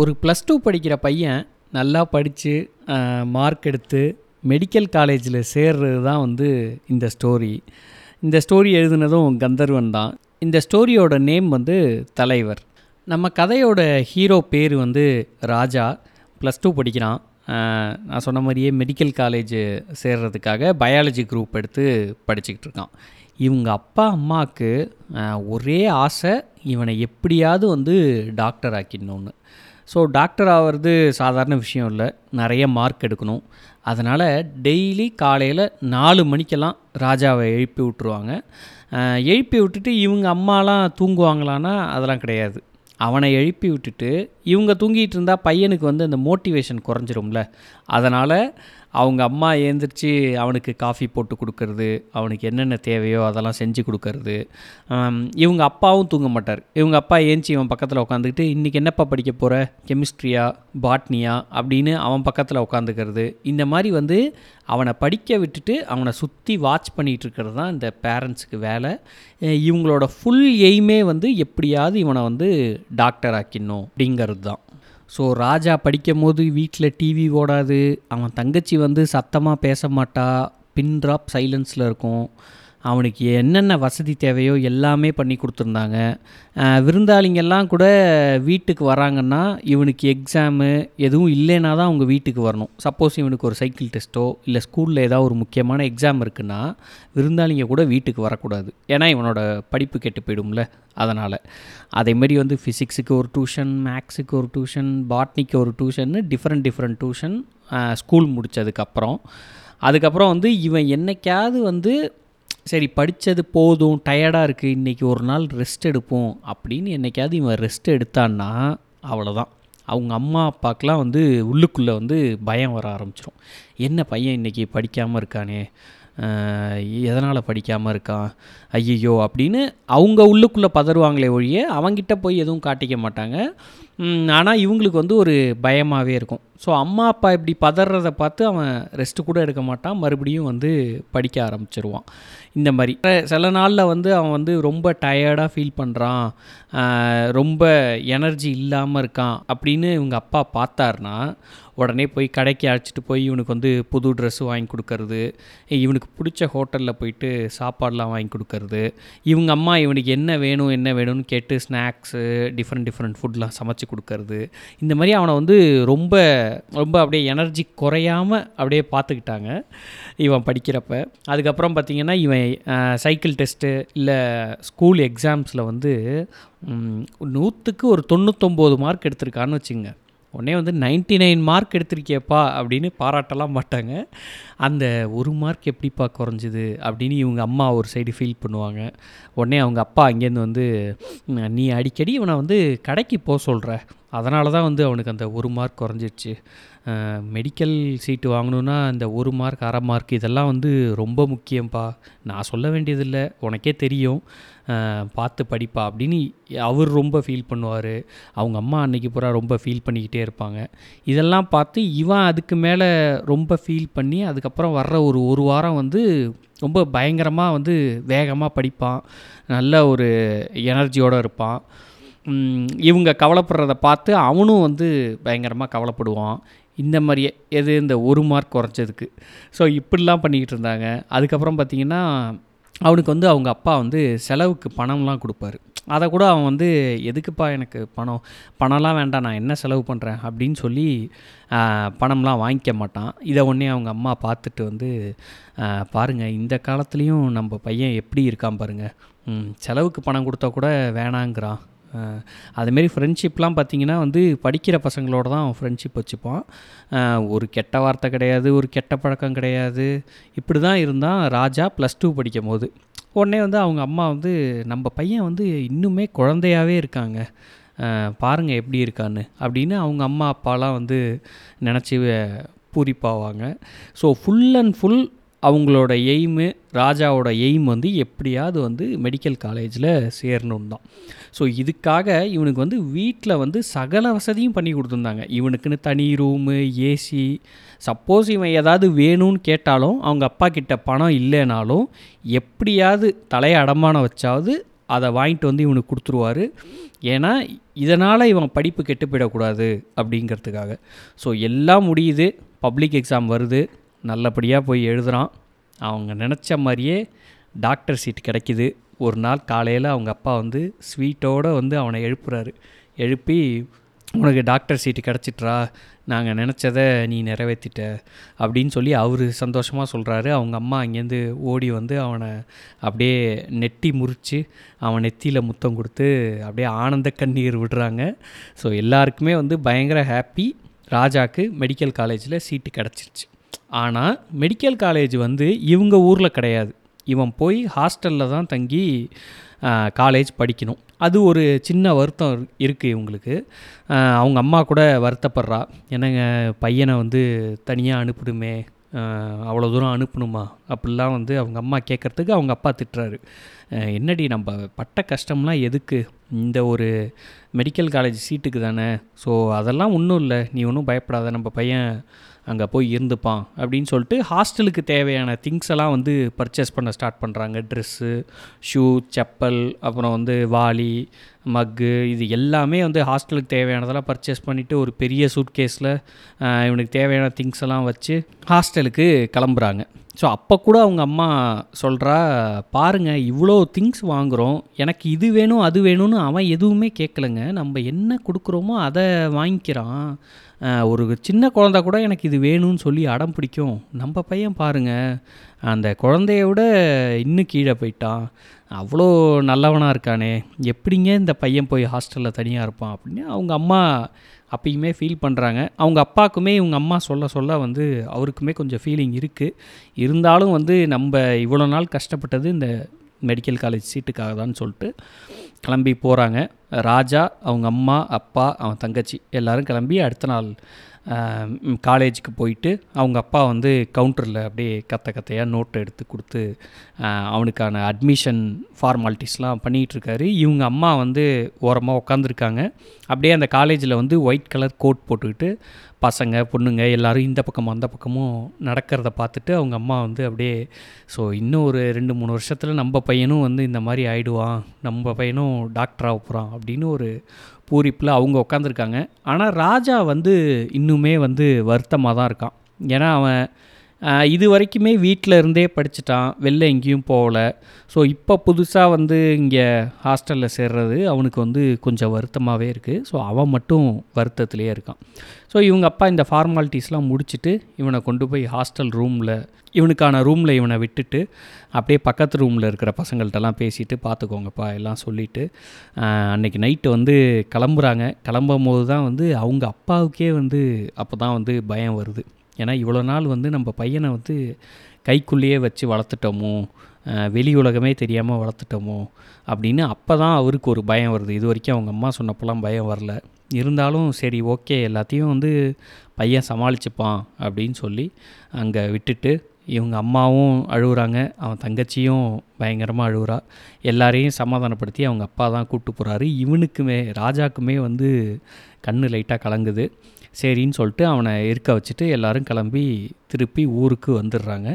ஒரு plus two படிக்கிற பையன் நல்லா படித்து மார்க் எடுத்து மெடிக்கல் காலேஜில் சேர்றது தான் வந்து இந்த ஸ்டோரி இந்த ஸ்டோரி எழுதுனதும் கந்தர்வன் தான். இந்த ஸ்டோரியோட நேம் வந்து தலைவர். நம்ம கதையோட ஹீரோ பேர் வந்து ராஜா. ப்ளஸ் டூ படிக்கிறான். நான் சொன்ன மாதிரியே மெடிக்கல் காலேஜ் சேர்றதுக்காக பயாலஜி குரூப் எடுத்து படிச்சுக்கிட்டு இருக்கான். இவங்க அப்பா அம்மாவுக்கு ஒரே ஆசை இவனை எப்படியாவது வந்து டாக்டர் ஆக்கிடணுன்னு ஸோ டாக்டர் ஆகிறது சாதாரண விஷயம் இல்லை. நிறைய மார்க் எடுக்கணும். அதனால் டெய்லி காலையில் நாலு மணிக்கெல்லாம் ராஜாவை எழுப்பி விட்ருவாங்க எழுப்பி விட்டுட்டு இவங்க அம்மாலாம் தூங்குவாங்களான்னா அதெல்லாம் கிடையாது. அவனை எழுப்பி விட்டுட்டு இவங்க தூங்கிட்டு இருந்தால் பையனுக்கு வந்து அந்த மோட்டிவேஷன் குறைஞ்சிரும்ல. அதனால் அவங்க அம்மா ஏந்திரிச்சு அவனுக்கு காஃபி போட்டு கொடுக்கறது அவனுக்கு என்னென்ன தேவையோ அதெல்லாம் செஞ்சு கொடுக்கறது. இவங்க அப்பாவும் தூங்க மாட்டார். இவங்க அப்பா ஏஞ்சி இவன் பக்கத்தில் உட்காந்துக்கிட்டு இன்றைக்கி என்னப்பா படிக்க போகிற கெமிஸ்ட்ரியா பாட்னியா அப்படின்னு அவன் பக்கத்தில் உட்காந்துக்கிறது இந்த மாதிரி வந்து அவனை படிக்க விட்டுட்டு அவனை சுற்றி வாட்ச் பண்ணிகிட்டு இருக்கிறது தான் இந்த பேரண்ட்ஸுக்கு வேலை. இவங்களோட ஃபுல் எய்மே வந்து எப்படியாவது இவனை வந்து டாக்டர் ஆக்கிடணும் அப்படிங்கிறது தான். ஸோ ராஜா படிக்கும் போது வீட்டில் டிவி ஓடாது. அவன் தங்கச்சி வந்து சத்தமாக பேச மாட்டா. பின் ட்ராப் சைலன்ஸில் இருக்கும். அவனுக்கு என்னென்ன வசதி தேவையோ எல்லாமே பண்ணி கொடுத்துருந்தாங்க. விருந்தாளிங்கெல்லாம் கூட வீட்டுக்கு வராங்கன்னா இவனுக்கு எக்ஸாமு எதுவும் இல்லைனா தான் அவங்க வீட்டுக்கு வரணும். சப்போஸ் இவனுக்கு ஒரு சைக்கிள் டெஸ்ட்டோ இல்லை ஸ்கூலில் ஏதாவது ஒரு முக்கியமான எக்ஸாம் இருக்குன்னா விருந்தாளிங்க கூட வீட்டுக்கு வரக்கூடாது. ஏன்னா இவனோட படிப்பு கெட்டு போயிடும்ல அதனால். அதேமாரி வந்து ஃபிசிக்ஸுக்கு ஒரு டியூஷன் மேக்ஸுக்கு ஒரு டியூஷன் பாட்னிக்கு ஒரு டியூஷன்னு டிஃப்ரெண்ட் டிஃப்ரெண்ட் டியூஷன் ஸ்கூல் முடித்ததுக்கப்புறம் அதுக்கப்புறம் வந்து இவன் என்னைக்காவது வந்து சரி படித்தது போதும் டயர்டாக இருக்குது இன்றைக்கி ஒரு நாள் ரெஸ்ட் எடுப்போம் அப்படின்னு என்றைக்காவது இவன் ரெஸ்ட் எடுத்தான்னா அவ்வளோதான் அவங்க அம்மா அப்பாக்கெலாம் வந்து உள்ளுக்குள்ளே வந்து பயம் வர ஆரம்பிச்சிடும் என்ன பையன் இன்றைக்கி படிக்காமல் இருக்கானே? எதனால் படிக்காமல் இருக்கான்? ஐயையோ அப்படின்னு அவங்க உள்ளுக்குள்ளே பதறுவாங்களே ஒழிய அவங்கிட்ட போய் எதுவும் காட்டிக்க மாட்டாங்க. ஆனால் இவங்களுக்கு வந்து ஒரு பயமாகவே இருக்கும். ஸோ அம்மா அப்பா இப்படி பதறதை பார்த்து அவன் ரெஸ்ட்டு கூட எடுக்க மாட்டான். மறுபடியும் வந்து படிக்க ஆரம்பிச்சிருவான். இந்த மாதிரி. சில நாளில் வந்து அவன் வந்து ரொம்ப டயர்டாக ஃபீல் பண்ணுறான் ரொம்ப எனர்ஜி இல்லாமல் இருக்கான் அப்படின்னு இவங்க அப்பா பார்த்தாருனா உடனே போய் கடைக்கு அழைச்சிட்டு போய் இவனுக்கு வந்து புது ட்ரெஸ்ஸு வாங்கி கொடுக்கறது இவனுக்கு பிடிச்ச ஹோட்டலில் போயிட்டு சாப்பாடெலாம் வாங்கி கொடுக்கறது இவங்க அம்மா இவனுக்கு என்ன வேணும் என்ன வேணும்னு கேட்டு ஸ்நாக்ஸு டிஃப்ரெண்ட் டிஃப்ரெண்ட் ஃபுட்லாம் சமைச்சு கொடுக்கறது இந்த மாதிரி அவனை வந்து ரொம்ப ரொம்ப அப்படியே எனர்ஜி குறையாமல் அப்படியே பார்த்துக்கிட்டாங்க. இவன் படிக்கிறப்ப. அதுக்கப்புறம் பார்த்திங்கன்னா இவன் சைக்கிள் டெஸ்ட்டு இல்லை ஸ்கூல் எக்ஸாம்ஸில் வந்து நூற்றுக்கு ஒரு தொண்ணூத்தொம்பது மார்க் எடுத்திருக்கான்னு வச்சுங்க. உடனே வந்து 99 நைன் மார்க் எடுத்திருக்கியப்பா அப்படின்னு பாராட்டலாம் மாட்டாங்க. அந்த ஒரு மார்க் எப்படிப்பா குறைஞ்சிது அப்படின்னு இவங்க அம்மா ஒரு சைடு ஃபீல் பண்ணுவாங்க. உடனே அவங்க அப்பா அங்கேருந்து வந்து நீ அடிக்கடி இவனை வந்து கடைக்கு போக சொல்கிற அதனால தான் வந்து அவனுக்கு அந்த ஒரு மார்க் குறைஞ்சிடுச்சு மெடிக்கல் சீட்டு வாங்கணுன்னா இந்த ஒரு மார்க் அரை மார்க் இதெல்லாம் வந்து ரொம்ப முக்கியம்ப்பா நான் சொல்ல வேண்டியதில்லை உனக்கே தெரியும். பார்த்து படிப்பா அப்படின்னு அவர் ரொம்ப ஃபீல் பண்ணுவார். அவங்க அம்மா அன்னைக்கு பூரா ரொம்ப ஃபீல் பண்ணிக்கிட்டே இருப்பாங்க. இதெல்லாம் பார்த்து இவன் அதுக்கு மேலே ரொம்ப ஃபீல் பண்ணி அதுக்கப்புறம் வர்ற ஒரு ஒரு வாரம் வந்து ரொம்ப பயங்கரமாக வந்து வேகமாக படிப்பான். நல்ல ஒரு எனர்ஜியோடு இருப்பான். இவங்க கவலைப்படுறத பார்த்து அவனும் வந்து பயங்கரமாக கவலைப்படுவான். இந்த மாதிரியே எது இந்த ஒரு மார்க் குறைச்சதுக்கு ஸோ இப்படிலாம் பண்ணிக்கிட்டு இருந்தாங்க. அதுக்கப்புறம் பார்த்திங்கன்னா அவனுக்கு வந்து அவங்க அப்பா வந்து செலவுக்கு பணம்லாம் கொடுப்பாரு. அதை கூட அவன் வந்து எதுக்குப்பா எனக்கு பணம்? பணம்லாம் வேண்டாம் நான் என்ன செலவு பண்ணுறேன் அப்படின்னு சொல்லி பணம்லாம் வாங்கிக்க மாட்டான். இதை ஒன்றே அவங்க அம்மா பார்த்துட்டு வந்து பாருங்கள் இந்த காலத்துலேயும் நம்ம பையன் எப்படி இருக்கான் பாருங்கள் செலவுக்கு பணம் கொடுத்தா கூட வேணாங்கிறான். அதுமாரி ஃப்ரெண்ட்ஷிப்லாம் பார்த்தீங்கன்னா வந்து படிக்கிற பசங்களோட தான் அவன் ஃப்ரெண்ட்ஷிப் வச்சுப்பான் ஒரு கெட்ட வார்த்தை கிடையாது ஒரு கெட்ட பழக்கம் கிடையாது. இப்படி தான் இருந்தான் ராஜா ப்ளஸ் டூ படிக்கும் போது உடனே வந்து அவங்க அம்மா வந்து நம்ம பையன் வந்து இன்னுமே குழந்தையாகவே இருக்காங்க. பாருங்கள் எப்படி இருக்கான்னு. அப்படின்னு அவங்க அம்மா அப்பாலாம் வந்து நினச்சி பூரிப்பாவாங்க. ஸோ ஃபுல் அண்ட் ஃபுல் அவங்களோட எய்மு ராஜாவோட எய்ம் வந்து எப்படியாவது வந்து மெடிக்கல் காலேஜில் சேரணும் தான் ஸோ இதுக்காக இவனுக்கு வந்து வீட்டில் வந்து சகல வசதியும் பண்ணி கொடுத்துருந்தாங்க. இவனுக்குன்னு தனி ரூமு ஏசி சப்போஸ் இவன் ஏதாவது வேணும்னு கேட்டாலும் அவங்க அப்பா கிட்ட பணம் இல்லைனாலும் எப்படியாவது தலையை அடமானம் வச்சாவது அதை வாங்கிட்டு வந்து இவனுக்கு கொடுத்துருவாரு. ஏன்னா இதனால் இவன் படிப்பு கெட்டு போயிடக்கூடாது அப்படிங்கிறதுக்காக. ஸோ எல்லாம் முடியுது. பப்ளிக் எக்ஸாம் வருது. நல்லபடியாக போய் எழுதுகிறான் அவங்க நினச்ச மாதிரியே டாக்டர் சீட் கிடைக்கிது. ஒரு நாள் காலையில் அவங்க அப்பா வந்து ஸ்வீட்டோடு வந்து அவனை எழுப்புறாரு. எழுப்பி உனக்கு டாக்டர் சீட்டு கிடச்சிட்றா. நாங்கள் நினச்சதை நீ நிறைவேற்றிட்ட அப்படின்னு சொல்லி அவர் சந்தோஷமாக சொல்கிறாரு அவங்க அம்மா அங்கேருந்து ஓடி வந்து அவனை அப்படியே நெட்டி முறித்து அவன் நெத்தியில் முத்தம் கொடுத்து அப்படியே ஆனந்த கண்ணீர் விடுறாங்க. ஸோ எல்லாருக்குமே வந்து பயங்கர ஹாப்பி ராஜாக்கு மெடிக்கல் காலேஜில் சீட்டு கிடச்சிருச்சு. ஆனால் மெடிக்கல் காலேஜ் வந்து இவங்க ஊரில் கிடையாது. இவன் போய் ஹாஸ்டலில் தான் தங்கி காலேஜ் படிக்கணும். அது ஒரு சின்ன வருத்தம் இருக்குது இவங்களுக்கு. அவங்க அம்மா கூட வருத்தப்படுறா. என்னங்க பையனை வந்து தனியாக அனுப்பிடுமே அவ்வளோ தூரம் அனுப்பணுமா? அப்படிலாம் வந்து அவங்க அம்மா கேட்குறதுக்கு அவங்க அப்பா திட்டுறாரு. என்னடி நம்ம பட்ட கஷ்டம்லாம் எதுக்கு? இந்த ஒரு மெடிக்கல் காலேஜ் சீட்டுக்கு தானே. ஸோ அதெல்லாம் ஒன்றும் இல்லை. நீ ஒன்றும் பயப்படாத. நம்ம பையன் அங்கே போய் இருந்துப்பான் அப்படின்னு சொல்லிட்டு ஹாஸ்டலுக்கு தேவையான திங்ஸ் எல்லாம் வந்து பர்ச்சேஸ் பண்ண ஸ்டார்ட் பண்ணுறாங்க ட்ரெஸ்ஸு ஷூ செப்பல் அப்புறம் வந்து வாளி மக்கு இது எல்லாமே வந்து ஹாஸ்டலுக்கு தேவையானதெல்லாம் பர்ச்சேஸ் பண்ணிவிட்டு ஒரு பெரிய சூட் கேஸில் இவனுக்கு தேவையான திங்ஸ் எல்லாம் வச்சு ஹாஸ்டலுக்கு கிளம்புறாங்க. ஸோ அப்போ கூட அவங்க அம்மா சொல்கிறா பாருங்கள் இவ்வளோ திங்ஸ் வாங்குகிறோம் எனக்கு இது வேணும் அது வேணும்னு அவன் எதுவுமே கேட்கலங்க நம்ம என்ன கொடுக்குறோமோ அதை வாங்கிக்கிறான். ஒரு சின்ன குழந்த கூட எனக்கு இது வேணும்னு சொல்லி அடம் பிடிக்கும். நம்ம பையன் பாருங்கள் அந்த குழந்தைய விட இன்னும் கீழே போயிட்டான். அவ்வளோ நல்லவனாக இருக்கானே. எப்படிங்க இந்த பையன் போய் ஹாஸ்டலில் தனியாக இருப்பான் அப்படின்னு அவங்க அம்மா அப்பயுமே ஃபீல் பண்ணுறாங்க அவங்க அப்பாவுக்குமே இவங்க அம்மா சொல்ல சொல்ல வந்து அவருக்குமே கொஞ்சம் ஃபீலிங் இருக்குது இருந்தாலும் வந்து நம்ம இவ்வளோ நாள் கஷ்டப்பட்டது இந்த மெடிக்கல் காலேஜ் சீட்டுக்காக தான் சொல்லிட்டு கிளம்பி போகிறாங்க ராஜா அவங்க அம்மா அப்பா அவன் தங்கச்சி எல்லாரும் கிளம்பி அடுத்த நாள் காலேஜுக்கு போயிட்டு அவங்க அப்பா வந்து கவுண்டரில் அப்படியே கத்த கத்தையாக நோட்டை எடுத்து கொடுத்து அவனுக்கான அட்மிஷன் ஃபார்மாலிட்டிஸ்லாம் பண்ணிகிட்ருக்காரு. இவங்க அம்மா வந்து ஓரமாக உட்காந்துருக்காங்க அப்படியே அந்த காலேஜில் வந்து ஒயிட் கலர் கோட் போட்டுக்கிட்டு பசங்க பொண்ணுங்க எல்லோரும் இந்த பக்கமும் அந்த பக்கமும் நடக்கிறத பார்த்துட்டு அவங்க அம்மா வந்து அப்படியே ஸோ இன்னும் ஒரு ரெண்டு மூணு வருஷத்தில் நம்ம பையனும் வந்து இந்த மாதிரி ஆயிடுவான். நம்ம பையனும் டாக்டராக போகிறான் அப்படின்னு ஒரு பூரிப்பில் அவங்க உட்காந்துருக்காங்க ஆனால் ராஜா வந்து இன்னுமே வந்து வருத்தமாக தான் இருக்கான். ஏன்னா அவன் இது வரைக்குமே வீட்டில் இருந்தே படிச்சிட்டான். வெளில எங்கேயும் போகல. ஸோ இப்போ புதுசாக வந்து இங்கே ஹாஸ்டலில் சேர்றது அவனுக்கு வந்து கொஞ்சம் வருத்தமாகவே இருக்குது ஸோ அவன் மட்டும் வருத்தத்திலே இருக்கான். ஸோ இவங்க அப்பா இந்த ஃபார்மாலிட்டிஸ்லாம் முடிச்சுட்டு இவனை கொண்டு போய் ஹாஸ்டல் ரூமில் இவனுக்கான ரூமில் இவனை விட்டுட்டு அப்படியே பக்கத்து ரூமில் இருக்கிற பசங்கள்கிட்டலாம் பேசிட்டு பார்த்துக்கோங்கப்பா எல்லாம் சொல்லிவிட்டு அன்னைக்கு நைட்டு வந்து கிளம்புறாங்க. கிளம்பும் போது தான் வந்து அவங்க அப்பாவுக்கே வந்து அப்போ தான் வந்து பயம் வருது. ஏன்னா இவ்வளோ நாள் வந்து நம்ம பையனை வந்து கைக்குள்ளேயே வச்சு வளர்த்துட்டோமோ வெளி உலகமே தெரியாமல் வளர்த்துட்டோமோ அப்படின்னு அப்போ தான் அவருக்கு ஒரு பயம் வருது. இது வரைக்கும் அவங்க அம்மா சொன்னப்போலாம் பயம் வரல. இருந்தாலும் சரி ஓகே எல்லாத்தையும் வந்து பையன் சமாளிச்சுப்பான் அப்படின்னு சொல்லி அங்கே விட்டுட்டு இவங்க அம்மாவும் அழுகுறாங்க அவன் தங்கச்சியும் பயங்கரமாக அழுகுறா எல்லாரையும் சமாதானப்படுத்தி அவங்க அப்பா தான் கூப்பிட்டு போகிறாரு இவனுக்குமே ராஜாக்குமே வந்து கண்ணு லைட்டாக கலங்குது. சரின்னு சொல்லிட்டு அவனை இருக்க வச்சுட்டு எல்லாரும் கிளம்பி திருப்பி ஊருக்கு வந்துடுறாங்க.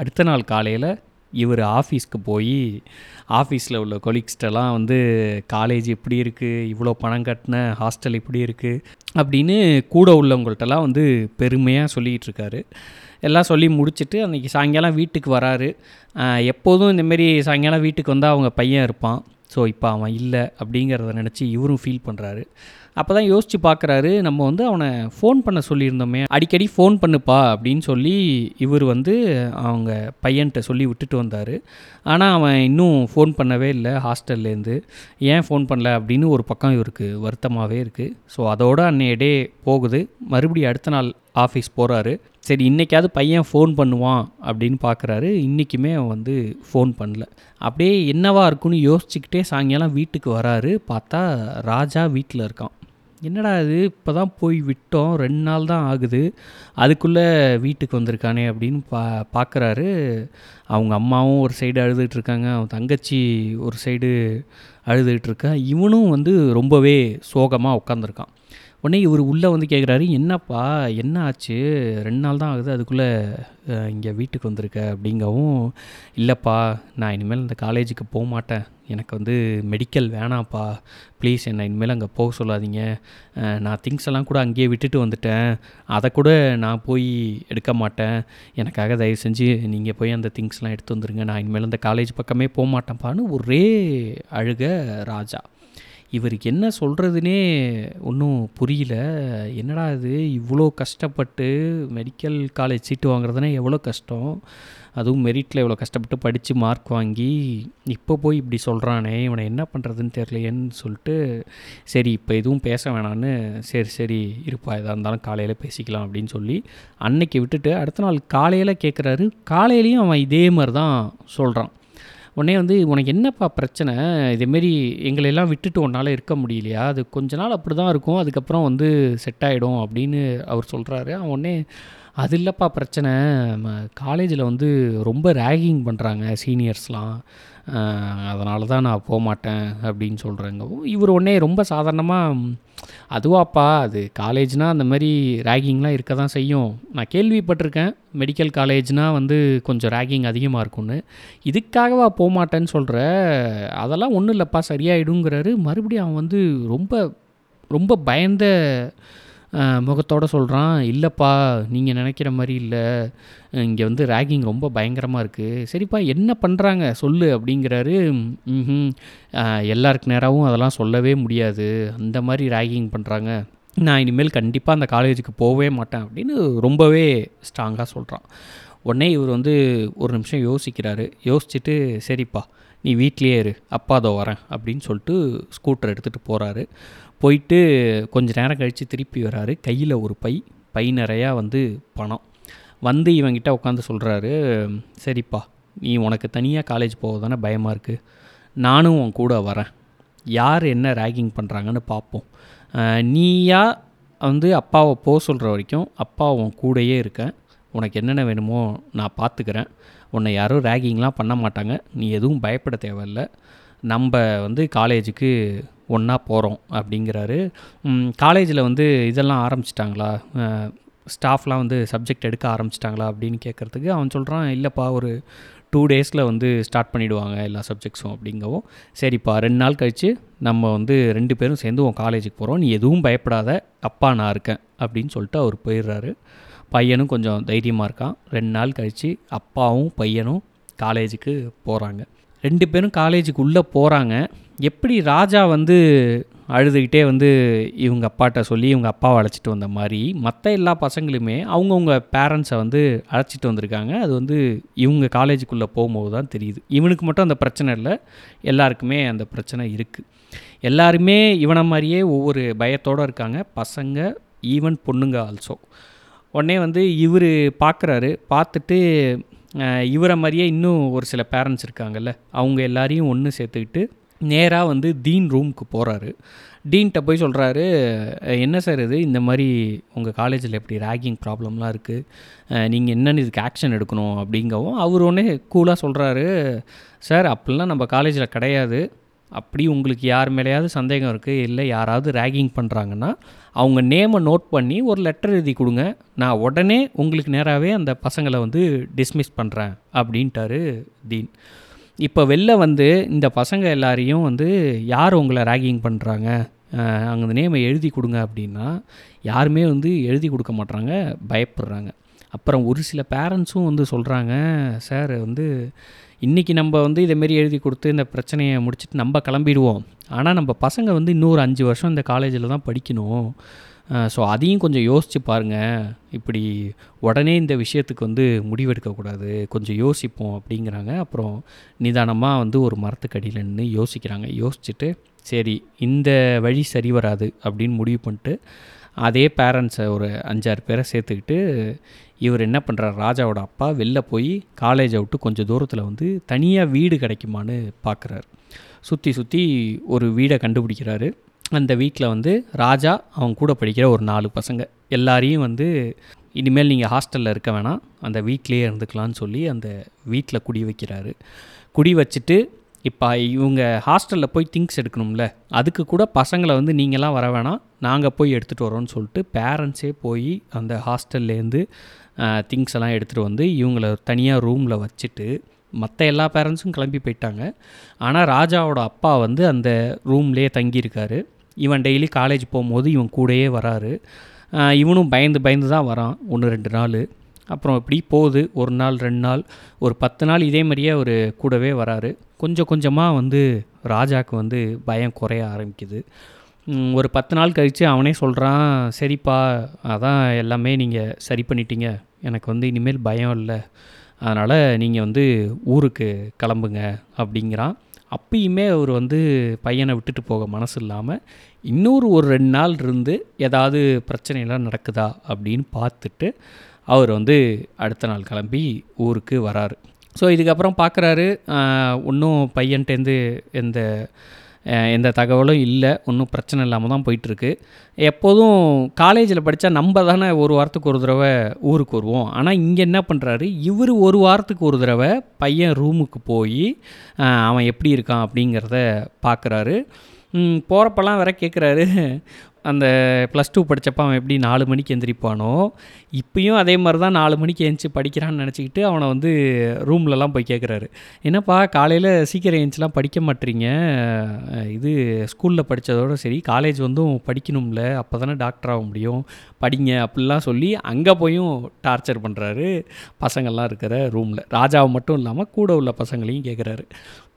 அடுத்த நாள் காலையில் இவர் ஆஃபீஸ்க்கு போய் ஆஃபீஸில் உள்ள கொலீக்ஸ்டெல்லாம் வந்து காலேஜ் எப்படி இருக்குது இவ்வளோ பணம் கட்டின ஹாஸ்டல் இப்படி இருக்குது அப்படின்னு கூட உள்ளவங்கள்ட்டலாம் வந்து பெருமையாக சொல்லிகிட்டு இருக்காரு. எல்லாம் சொல்லி முடிச்சுட்டு அன்றைக்கி சாயங்காலம் வீட்டுக்கு வராரு. எப்போதும் இந்தமாரி சாயங்காலம் வீட்டுக்கு வந்தால் அவங்க பையன் இருப்பான். ஸோ இப்போ அவன் இல்லை அப்படிங்கிறத நினச்சி இவரும் ஃபீல் பண்ணுறாரு அப்போ தான் யோசித்து பார்க்குறாரு நம்ம வந்து அவனை ஃபோன் பண்ண சொல்லியிருந்தோமே அடிக்கடி ஃபோன் பண்ணுப்பா அப்படின்னு சொல்லி இவர் வந்து அவங்க பையன்கிட்ட சொல்லி விட்டுட்டு வந்தார். ஆனால் அவன் இன்னும் ஃபோன் பண்ணவே இல்லை ஹாஸ்டல்லேருந்து ஏன் ஃபோன் பண்ணல அப்படின்னு ஒரு பக்கம் இவருக்கு வருத்தமாகவே இருக்குது ஸோ அதோட அன்னைய டே போகுது. மறுபடியும் அடுத்த நாள் ஆஃபீஸ் போகிறாரு சரி இன்றைக்காவது பையன் ஃபோன் பண்ணுவான் அப்படின்னு பார்க்குறாரு இன்றைக்குமே அவன் வந்து ஃபோன் பண்ணல. அப்படியே என்னவா இருக்குன்னு யோசிச்சுக்கிட்டே சாயங்காலம் வீட்டுக்கு வராரு. பார்த்தா ராஜா வீட்டில் இருக்கான். என்னடா இது? இப்போ தான் போய் விட்டோம். ரெண்டு நாள் தான் ஆகுது. அதுக்குள்ளே வீட்டுக்கு வந்திருக்கானே அப்படின்னு பா பார்க்குறாரு அவங்க அம்மாவும் ஒரு சைடு அழுதுகிட்ருக்காங்க அவன் தங்கச்சி ஒரு சைடு அழுதுகிட்ருக்கான் இவனும் வந்து ரொம்பவே சோகமாக உட்காந்துருக்கான் உடனே இவர் உள்ளே வந்து கேட்குறாரு என்னப்பா என்ன ஆச்சு? ரெண்டு நாள் தான் ஆகுது அதுக்குள்ளே இங்கே வீட்டுக்கு வந்திருக்க? அப்படிங்கவும் இல்லைப்பா நான் இனிமேல் இந்த காலேஜுக்கு போக மாட்டேன். எனக்கு வந்து மெடிக்கல் வேணாம்ப்பா. ப்ளீஸ் என்னை இனிமேல் அங்கே போக சொல்லாதீங்க. நான் திங்ஸ் எல்லாம் கூட அங்கேயே விட்டுட்டு வந்துட்டேன். அதை கூட நான் போய் எடுக்க மாட்டேன். எனக்காக தயவு செஞ்சு நீங்கள் போய் அந்த திங்ஸ்லாம் எடுத்து வந்துருங்க. நான் இனிமேல் அந்த காலேஜ் பக்கமே போக மாட்டேன்ப்பான்னு ஒரே அழுக ராஜா. இவருக்கு என்ன சொல்கிறதுனே ஒன்றும் புரியல. என்னடா இது இவ்வளோ கஷ்டப்பட்டு மெடிக்கல் காலேஜ் சீட்டு வாங்குறதுனா எவ்வளோ கஷ்டம்? அதுவும் மெரிட்டில் இவ்வளோ கஷ்டப்பட்டு படித்து மார்க் வாங்கி இப்போ போய் இப்படி சொல்கிறானே இவனை என்ன பண்ணுறதுன்னு தெரிலையேன்னு சொல்லிட்டு சரி இப்போ எதுவும் பேச வேணான்னு சரி சரி இருப்பா எதாக இருந்தாலும் காலையில் பேசிக்கலாம் அப்படின்னு சொல்லி அன்னைக்கு விட்டுட்டு அடுத்த நாள் காலையில் கேட்குறாரு காலையிலையும் அவன் இதே மாதிரி தான் சொல்கிறான் உடனே வந்து உனக்கு என்னப்பா பிரச்சனை? இதேமாரி எங்களையெல்லாம் விட்டுட்டு உன்னால் இருக்க முடியலையா? அது கொஞ்ச நாள் அப்படி தான் இருக்கும். அதுக்கப்புறம் வந்து செட் ஆகிடும் அப்படின்னு அவர் சொல்கிறாரு அவன் உடனே அது இல்லைப்பா பிரச்சனை. காலேஜில் வந்து ரொம்ப ரேகிங் பண்ணுறாங்க சீனியர்ஸ்லாம் அதனால தான் நான் போக மாட்டேன் அப்படின்னு சொல்கிறேங்க இவர் உடனே ரொம்ப சாதாரணமாக அதுவாப்பா அது காலேஜ்னால் அந்த மாதிரி ரேகிங்லாம் இருக்க தான் செய்யும். நான் கேள்விப்பட்டிருக்கேன் மெடிக்கல் காலேஜ்னால் வந்து கொஞ்சம் ரேகிங் அதிகமாக இருக்கும்னு. இதுக்காகவா போக மாட்டேன்னு சொல்கிற அதெல்லாம் ஒன்றும் இல்லைப்பா சரியாயிடுங்கிறாரு. மறுபடியும் அவன் வந்து ரொம்ப ரொம்ப பயந்த முகத்தோட சொல்கிறான் இல்லைப்பா நீங்கள் நினைக்கிற மாதிரி இல்லை. இங்கே வந்து ரேகிங் ரொம்ப பயங்கரமாக இருக்குது சரிப்பா என்ன பண்ணுறாங்க சொல்லு அப்படிங்கிறாரு. ம் எல்லாருக்கு நேராகவும் அதெல்லாம் சொல்லவே முடியாது. அந்த மாதிரி ரேகிங் பண்ணுறாங்க நான் இனிமேல் கண்டிப்பாக அந்த காலேஜுக்கு போகவே மாட்டேன் அப்படின்னு ரொம்பவே ஸ்ட்ராங்காக சொல்கிறான் உடனே இவர் வந்து ஒரு நிமிஷம் யோசிக்கிறாரு. யோசிச்சுட்டு சரிப்பா நீ வீட்லேயே இரு. அப்பா அதோ வரேன் அப்படின்னு சொல்லிட்டு ஸ்கூட்டர் எடுத்துகிட்டு போகிறாரு போயிட்டு கொஞ்ச நேரம் கழித்து திருப்பி வராரு. கையில் ஒரு பை பை நிறையா வந்து பணம். வந்து இவங்கிட்ட உட்காந்து சொல்கிறாரு சரிப்பா நீ உனக்கு தனியாக காலேஜ் போக தானே பயமாக இருக்குது நானும் உன் கூட வரேன். யார் என்ன ரேகிங் பண்ணுறாங்கன்னு பார்ப்போம் நீயா வந்து அப்பாவை போக சொல்கிற வரைக்கும் அப்பா உன் கூடயே இருக்கேன். உனக்கு என்னென்ன வேணுமோ நான் பார்த்துக்கிறேன் உன்னை யாரும் ரேகிங்லாம் பண்ண மாட்டாங்க. நீ எதுவும் பயப்பட தேவையில்ல. நம்ம வந்து காலேஜுக்கு ஒன்றா போகிறோம் அப்படிங்கிறாரு. காலேஜில் வந்து இதெல்லாம் ஆரம்பிச்சிட்டாங்களா? ஸ்டாஃப்லாம் வந்து சப்ஜெக்ட் எடுக்க ஆரம்பிச்சிட்டாங்களா அப்படின்னு கேட்குறதுக்கு அவன் சொல்கிறான் இல்லைப்பா ஒரு டூ டேஸில் வந்து ஸ்டார்ட் பண்ணிவிடுவாங்க எல்லா சப்ஜெக்ட்ஸும் அப்படிங்கவும் சரிப்பா ரெண்டு நாள் கழித்து நம்ம வந்து ரெண்டு பேரும் சேர்ந்து உன் காலேஜுக்கு போகிறோம் நீ எதுவும் பயப்படாத அப்பா நான் இருக்கேன் அப்படின்னு சொல்லிட்டு அவர் போயிடுறாரு. பையனும் கொஞ்சம் தைரியமாக இருக்கான். ரெண்டு நாள் கழித்து அப்பாவும் பையனும் காலேஜுக்கு போகிறாங்க ரெண்டு பேரும் காலேஜுக்கு உள்ளே போகிறாங்க எப்படி ராஜா வந்து அழுதுகிட்டே வந்து இவங்க அப்பாட்ட சொல்லி இவங்க அப்பாவை அழைச்சிட்டு வந்த மாதிரி மற்ற எல்லா பசங்களுமே அவங்கவுங்க பேரண்ட்ஸை வந்து அழைச்சிட்டு வந்திருக்காங்க. அது வந்து இவங்க காலேஜுக்குள்ளே போகும்போது தான் தெரியுது. இவனுக்கு மட்டும் அந்த பிரச்சனை இல்லை. எல்லாருக்குமே அந்த பிரச்சனை இருக்குது எல்லாருமே இவனை மாதிரியே ஒவ்வொரு பயத்தோடு இருக்காங்க. பசங்க ஈவன் பொண்ணுங்க ஆல்சோ உடனே வந்து இவர் பார்க்குறாரு. பார்த்துட்டு இவரை மாதிரியே இன்னும் ஒரு சில பேரண்ட்ஸ் இருக்காங்கல்ல. அவங்க எல்லாரையும் ஒன்று சேர்த்துக்கிட்டு நேராக வந்து தீன் ரூமுக்கு போகிறாரு டீன்கிட்ட போய் சொல்கிறாரு என்ன சார் இது? இந்த மாதிரி உங்கள் காலேஜில் எப்படி ரேகிங் ப்ராப்ளம்லாம் இருக்குது நீங்கள் என்னென்னு இதுக்கு ஆக்ஷன் எடுக்கணும். அப்படிங்கவும் அவர் ஒன்றே கூலாக சொல்கிறாரு சார் அப்படிலாம் நம்ம காலேஜில் கிடையாது. அப்படி உங்களுக்கு யார் மேலேயாவது சந்தேகம் இருக்குது இல்லை யாராவது ரேகிங் பண்ணுறாங்கன்னா அவங்க நேமை நோட் பண்ணி ஒரு லெட்டர் எழுதி கொடுங்க. நான் உடனே உங்களுக்கு நேராகவே அந்த பசங்களை வந்து டிஸ்மிஸ் பண்ணுறேன் அப்படின்ட்டாரு தீன் இப்போ வெளில வந்து இந்த பசங்க எல்லாரையும் வந்து யார் உங்களை ரேகிங் பண்ணுறாங்க அங்கே அந்த நேமை எழுதி கொடுங்க அப்படின்னா யாருமே வந்து எழுதி கொடுக்க மாட்றாங்க பயப்படுறாங்க. அப்புறம் ஒரு சில பேரண்ட்ஸும் வந்து சொல்கிறாங்க சார் வந்து இன்றைக்கி நம்ம வந்து இதேமாரி எழுதி கொடுத்து இந்த பிரச்சனையை முடிச்சுட்டு நம்ம கிளம்பிடுவோம். ஆனால் நம்ம பசங்க வந்து இன்னொரு அஞ்சு வருஷம் இந்த காலேஜில் தான் படிக்கணும். ஸோ அதையும் கொஞ்சம் யோசித்து பாருங்கள் இப்படி உடனே இந்த விஷயத்துக்கு வந்து முடிவெடுக்கக்கூடாது கொஞ்சம் யோசிப்போம் அப்படிங்கிறாங்க. அப்புறம் நிதானமாக வந்து ஒரு மரத்துக்கடியில் நின்று யோசிக்கிறாங்க. யோசிச்சுட்டு சரி இந்த வழி சரி வராது அப்படின்னு முடிவு பண்ணிட்டு அதே பேரண்ட்ஸை ஒரு அஞ்சாறு பேரை சேர்த்துக்கிட்டு இவர் என்ன பண்ணுறார் ராஜாவோட அப்பா வெளில போய் காலேஜை விட்டு கொஞ்சம் தூரத்தில் வந்து தனியாக வீடு கிடைக்குமான்னு பார்க்குறாரு சுற்றி சுற்றி ஒரு வீடை கண்டுபிடிக்கிறாரு. அந்த வீட்டில் வந்து ராஜா அவங்க கூட படிக்கிற ஒரு நாலு பசங்க. எல்லாரையும் வந்து இனிமேல் நீங்கள் ஹாஸ்டலில் இருக்க வேணாம். அந்த வீட்லேயே இருந்துக்கலான்னு சொல்லி அந்த வீட்டில் குடி வைக்கிறாரு. குடி வச்சுட்டு இப்போ இவங்க ஹாஸ்டலில் போய் திங்ஸ் எடுக்கணும்ல அதுக்கு கூட பசங்களை வந்து நீங்களாம் வர வேணாம். நாங்கள் போய் எடுத்துகிட்டு வரோம்னு சொல்லிட்டு பேரண்ட்ஸே போய் அந்த ஹாஸ்டல்லேருந்து திங்ஸ் எல்லாம் எடுத்துகிட்டு வந்து இவங்கள தனியாக ரூமில் வச்சுட்டு மற்ற எல்லா பேரண்ட்ஸும் கிளம்பி போயிட்டாங்க. ஆனால் ராஜாவோட அப்பா வந்து அந்த ரூம்லேயே தங்கியிருக்காரு. இவன் டெய்லி காலேஜ் போகும்போது இவன் கூடயே வராரு. இவனும் பயந்து பயந்து தான் வரான். ஒன்று ரெண்டு நாள். அப்புறம் இப்படி போகுது. ஒரு நாள் ரெண்டு நாள். ஒரு பத்து நாள் இதே மாதிரியே அவர் கூடவே வராரு. கொஞ்சம் கொஞ்சமாக வந்து ராஜாவுக்கு வந்து பயம் குறைய ஆரம்பிக்குது. ஒரு பத்து நாள் கழித்து அவனே சொல்கிறான் சரிப்பா அதான் எல்லாமே நீங்கள் சரி பண்ணிட்டீங்க. எனக்கு வந்து இனிமேல் பயம் இல்லை. அதனால் நீங்கள் வந்து ஊருக்கு கிளம்புங்க. அப்படிங்கிறான். அப்பயுமே அவர் வந்து பையனை விட்டுட்டு போக மனசு இல்லாமல் இன்னொரு ஒரு ரெண்டு நாள் இருந்து ஏதாவது பிரச்சனைலாம் நடக்குதா அப்படின்னு பார்த்துட்டு அவர் வந்து அடுத்த நாள் கிளம்பி ஊருக்கு வராரு. ஸோ இதுக்கப்புறம் பார்க்குறாரு இன்னும் பையன்ட்டேருந்து எந்த எந்த தகவலும் இல்லை ஒன்றும் பிரச்சனை இல்லாமல் தான் போயிட்டுருக்கு. எப்போதும் காலேஜில் படித்தா நம்ம தானே ஒரு வாரத்துக்கு ஒரு தடவை ஊருக்கு வருவோம். ஆனால் இங்கே என்ன பண்ணுறாரு இவர் ஒரு வாரத்துக்கு ஒரு தடவை பையன் ரூமுக்கு போய் அவன் எப்படி இருக்கான் அப்படிங்கிறத பார்க்குறாரு போகிறப்பெல்லாம் வேற கேட்குறாரு அந்த ப்ளஸ் டூ படித்தப்ப அவன் எப்படி நாலு மணிக்கு எந்திரிப்பானோ இப்பயும் அதே மாதிரி தான் நாலு மணிக்கு எழுந்துச்சி படிக்கிறான்னு நினச்சிக்கிட்டு அவனை வந்து ரூம்லலாம் போய் கேட்குறாரு என்னப்பா காலையில் சீக்கிரம் எழுந்துச்சிலாம் படிக்க மாட்டீங்க. இது ஸ்கூலில் படித்ததோட சரி காலேஜ் வந்தும் படிக்கணும்ல அப்போ தானே டாக்டர் ஆக முடியும். படிங்க அப்படிலாம் சொல்லி அங்கே போயும் டார்ச்சர் பண்ணுறாரு பசங்கள்லாம் இருக்கிற ரூமில் ராஜாவை மட்டும் இல்லாமல் கூட உள்ள பசங்களையும் கேட்குறாரு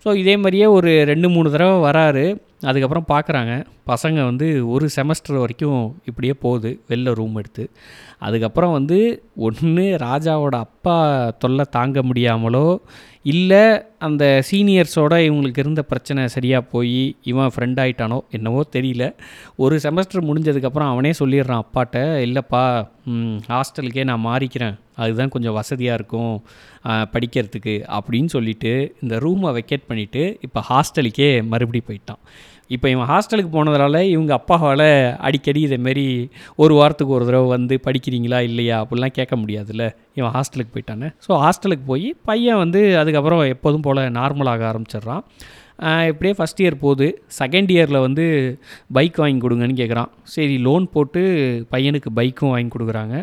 ஸோ இதே மாதிரியே ஒரு ரெண்டு மூணு தடவை வராரு. அதுக்கப்புறம் பார்க்குறாங்க. பசங்க வந்து ஒரு செமஸ்டர் வரைக்கும் இப்படியே போகுது. வெளில ரூம் எடுத்து. அதுக்கப்புறம் வந்து ஒன்று ராஜாவோட அப்பா தொல்லை தாங்க முடியாமலோ இல்லை அந்த சீனியர்ஸோட இவங்களுக்கு இருந்த பிரச்சனை சரியாக போய் இவன் ஃப்ரெண்ட் ஆகிட்டானோ என்னவோ தெரியல. ஒரு செமஸ்டர் முடிஞ்சதுக்கப்புறம் அவனே சொல்லிடுறான் அப்பாட்ட இல்லைப்பா ஹாஸ்டலுக்கே நான் மாறிக்கிறேன். அதுதான் கொஞ்சம் வசதியாக இருக்கும் படிக்கிறதுக்கு. அப்படின்னு சொல்லிட்டு இந்த ரூமை வெக்கேட் பண்ணிவிட்டு இப்போ ஹாஸ்டலுக்கே மறுபடி போயிட்டான். இப்போ இவன் ஹாஸ்டலுக்கு போனதுனால இவங்க அப்பாவால் அடிக்கடி இதேமாரி ஒரு வாரத்துக்கு ஒரு தடவை வந்து படிக்கிறீங்களா இல்லையா? அப்படிலாம் கேட்க முடியாதுல்ல. இவன் ஹாஸ்டலுக்கு போயிட்டானே. ஸோ ஹாஸ்டலுக்கு போய் பையன் வந்து அதுக்கப்புறம் எப்போதும் போல் நார்மலாக ஆரம்பிச்சிடுறான். இப்படியே ஃபஸ்ட் இயர் போகுது. செகண்ட் இயரில் வந்து பைக் வாங்கி கொடுங்கன்னு கேட்குறான். சரி லோன் போட்டு பையனுக்கு பைக்கும் வாங்கி கொடுக்குறாங்க.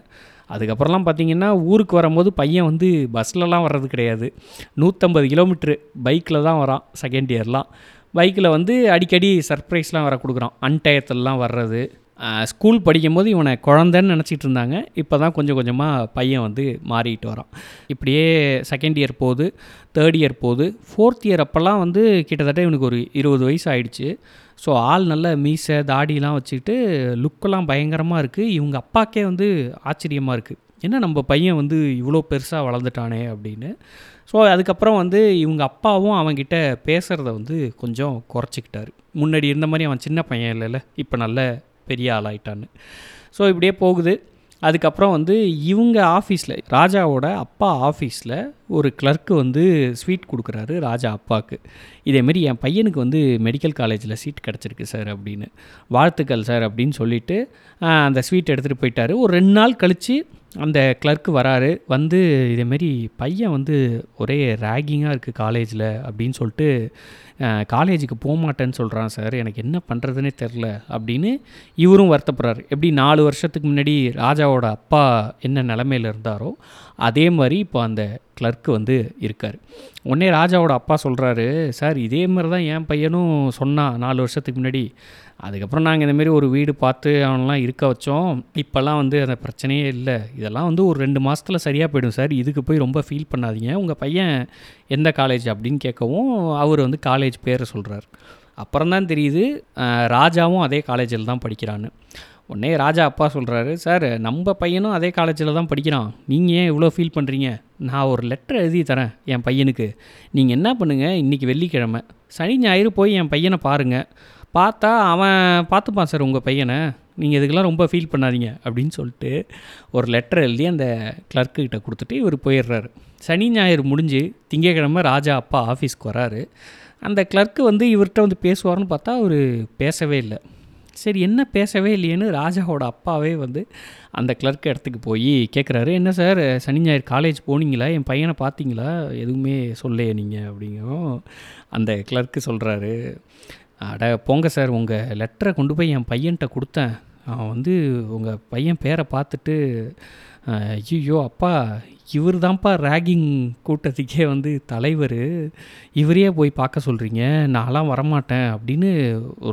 அதுக்கப்புறம்லாம் பார்த்தீங்கன்னா ஊருக்கு வரும்போது பையன் வந்து பஸ்லலாம் வர்றது கிடையாது. நூற்றம்பது கிலோமீட்ரு பைக்கில் தான் வரான் செகண்ட் இயர்லாம் பைக்கில் வந்து அடிக்கடி சர்ப்ரைஸ்லாம் வர கொடுக்குறான். அன்டயத்துலலாம் வர்றது. ஸ்கூல் படிக்கும்போது இவனை குழந்தைன்னு நினச்சிட்டு இருந்தாங்க. இப்போ தான் கொஞ்சம் கொஞ்சமாக பையன் வந்து மாறிட்டு வரான். இப்படியே செகண்ட் இயர் போகுது தேர்ட் இயர் போகுது. ஃபோர்த் இயர் அப்போல்லாம் வந்து கிட்டத்தட்ட இவனுக்கு ஒரு இருபது வயசு ஆயிடுச்சு. ஸோ ஆள் நல்ல மீசை தாடிலாம் வச்சுக்கிட்டு லுக்கெல்லாம் பயங்கரமாக இருக்குது இவங்க அப்பாக்கே வந்து ஆச்சரியமாக இருக்குது என்ன நம்ம பையன் வந்து இவ்வளோ பெருசாக வளர்ந்துட்டானே அப்படின்னு. ஸோ அதுக்கப்புறம் வந்து இவங்க அப்பாவும் அவன்கிட்ட பேசுகிறத வந்து கொஞ்சம் குறைச்சிக்கிட்டார். முன்னாடி இருந்த மாதிரி அவன் சின்ன பையன் இல்லைல்ல இப்போ நல்ல பெரிய ஆளாயிட்டான்னு. ஸோ இப்படியே போகுது. அதுக்கப்புறம் வந்து இவங்க ஆஃபீஸில் ராஜாவோட அப்பா ஆஃபீஸில் ஒரு கிளர்க்கு வந்து ஸ்வீட் கொடுக்குறாரு ராஜா அப்பாவுக்கு இதேமாரி என் பையனுக்கு வந்து மெடிக்கல் காலேஜில் சீட் கிடச்சிருக்கு சார் அப்படின்னு. வாழ்த்துக்கள் சார் அப்படின்னு சொல்லிவிட்டு அந்த ஸ்வீட் எடுத்துகிட்டு போயிட்டாரு. ஒரு ரெண்டு நாள் கழித்து அந்த கிளர்க்கு வராரு வந்து இதேமாரி பையன் வந்து ஒரே ரேகிங்காக இருக்குது காலேஜில் அப்படின்னு சொல்லிட்டு காலேஜுக்கு போக மாட்டேன்னு சொல்கிறான் சார் எனக்கு என்ன பண்ணுறதுனே தெரில அப்படின்னு இவரும் வருத்தப்படுறாரு. எப்படி நாலு வருஷத்துக்கு முன்னாடி ராஜாவோட அப்பா என்ன நிலமையில இருந்தாரோ அதே மாதிரி இப்போ அந்த கிளர்க்கு வந்து இருக்கார். உடனே ராஜாவோட அப்பா சொல்கிறாரு சார் இதே மாதிரி தான் என் பையனும் சொன்னான் நாலு வருஷத்துக்கு முன்னாடி. அதுக்கப்புறம் நாங்கள் இந்தமாரி ஒரு வீடு பார்த்து அவனெலாம் இருக்க வச்சோம். இப்போல்லாம் வந்து அந்த பிரச்சனையே இல்லை. இதெல்லாம் வந்து ஒரு ரெண்டு மாதத்தில் சரியாக போயிடும் சார். இதுக்கு போய் ரொம்ப ஃபீல் பண்ணாதீங்க. உங்கள் பையன் எந்த காலேஜ் அப்படின்னு கேட்கவும் அவர் வந்து காலேஜ் பேரை சொல்கிறார் அப்புறம் தான் தெரியுது ராஜாவும் அதே காலேஜில் தான் படிக்கிறான்னு. உடனே ராஜா அப்பா சொல்கிறாரு சார் நம்ம பையனும் அதே காலேஜில் தான் படிக்கிறான். நீங்கள் ஏன் இவ்வளோ ஃபீல் பண்ணுறீங்க நான் ஒரு லெட்டர் எழுதி தரேன் என் பையனுக்கு. நீங்கள் என்ன பண்ணுங்கள் இன்றைக்கி வெள்ளிக்கிழமை. சனி ஞாயிறு போய் என் பையனை பாருங்கள் பார்த்தா அவன் பார்த்துப்பான் சார் உங்கள் பையனை. நீங்கள் இதுக்கெல்லாம் ரொம்ப ஃபீல் பண்ணாதீங்க அப்படின்னு சொல்லிட்டு ஒரு லெட்டர் எழுதி அந்த கிளர்க்குக்கிட்ட கொடுத்துட்டு இவர் போயிடுறாரு. சனி ஞாயிறு முடிஞ்சு திங்கக்கிழமை ராஜா அப்பா ஆஃபீஸ்க்கு வராரு. அந்த கிளர்க்கு வந்து இவர்கிட்ட வந்து பேசுவார்னு பார்த்தா அவர் பேசவே இல்லை. சரி என்ன பேசவே இல்லையேன்னு ராஜாவோட அப்பாவே வந்து அந்த கிளர்க் இடத்துக்கு போய் கேட்குறாரு என்ன சார் சனி ஞாயிறு காலேஜ் போனீங்களா? என் பையனை பார்த்தீங்களா? எதுவுமே சொல்லையே நீங்கள் அப்படிங்கும் அந்த கிளர்க்கு சொல்கிறாரு அட போங்க சார் உங்கள் லெட்டரை கொண்டு போய் என் பையன்கிட்ட கொடுத்தேன். அவன் வந்து உங்கள் பையன் பேரை பார்த்துட்டு ஐயோ அப்பா இவர் தான்ப்பா ரேகிங் கூட்டத்துக்கே வந்து தலைவர். இவரையே போய் பார்க்க சொல்கிறீங்க நான்லாம் வரமாட்டேன் அப்படின்னு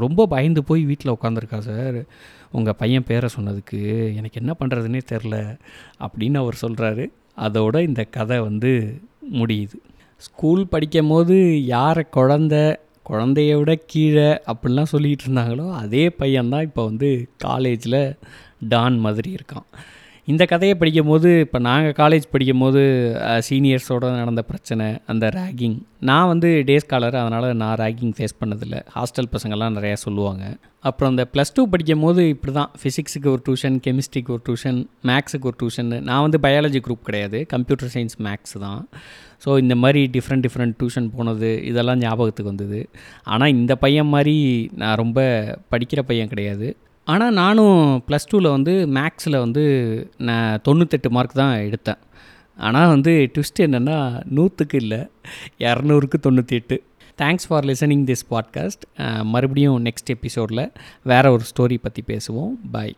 ரொம்ப பயந்து போய் வீட்டில் உட்காந்துருக்கா சார். உங்கள் பையன் பேரை சொன்னதுக்கு எனக்கு என்ன பண்ணுறதுனே தெரில அப்படின்னு அவர் சொல்கிறாரு அதோட இந்த கதை வந்து முடியுது. ஸ்கூல் படிக்கும் போது யாரை குழந்த குழந்தைய விட கீழே அப்படிலாம் சொல்லிகிட்டு இருந்தாங்களோ அதே பையன்தான் இப்போ வந்து காலேஜில் டான் மாதிரி இருக்கான். இந்த கதையை படிக்கும் போது இப்போ நாங்கள் காலேஜ் படிக்கும் போது சீனியர்ஸோடு நடந்த பிரச்சனை அந்த ரேகிங் நான் வந்து டே ஸ்காலர் அதனால் நான் ரேகிங் ஃபேஸ் பண்ணதில்லை. ஹாஸ்டல் பசங்கள்லாம் நிறையா சொல்லுவாங்க. அப்புறம் அந்த ப்ளஸ் டூ படிக்கும் போது இப்படி தான் ஃபிசிக்ஸுக்கு ஒரு டியூஷன் கெமிஸ்ட்ரிக்கு ஒரு டியூஷன் மேக்ஸுக்கு ஒரு டியூஷன் நான் வந்து பயாலஜி குரூப் கிடையாது. கம்ப்யூட்டர் சயின்ஸ் மேக்ஸ் தான். ஸோ இந்த மாதிரி டிஃப்ரெண்ட் டிஃப்ரெண்ட் டியூஷன் போனது இதெல்லாம் ஞாபகத்துக்கு வந்தது. ஆனால் இந்த பையன் மாதிரி நான் ரொம்ப படிக்கிற பையன் கிடையாது. ஆனால் நானும் ப்ளஸ் டூவில் வந்து மேக்ஸில் வந்து நான் தொண்ணூத்தெட்டு மார்க் தான் எடுத்தேன். ஆனால் வந்து ட்விஸ்ட் என்னென்னா நூற்றுக்கு இல்லை இரநூறுக்கு தொண்ணூற்றி எட்டு thanks for listening this podcast மறுபடியும் நெக்ஸ்ட் எபிசோடில் வேறு ஒரு ஸ்டோரி பற்றி பேசுவோம். பாய்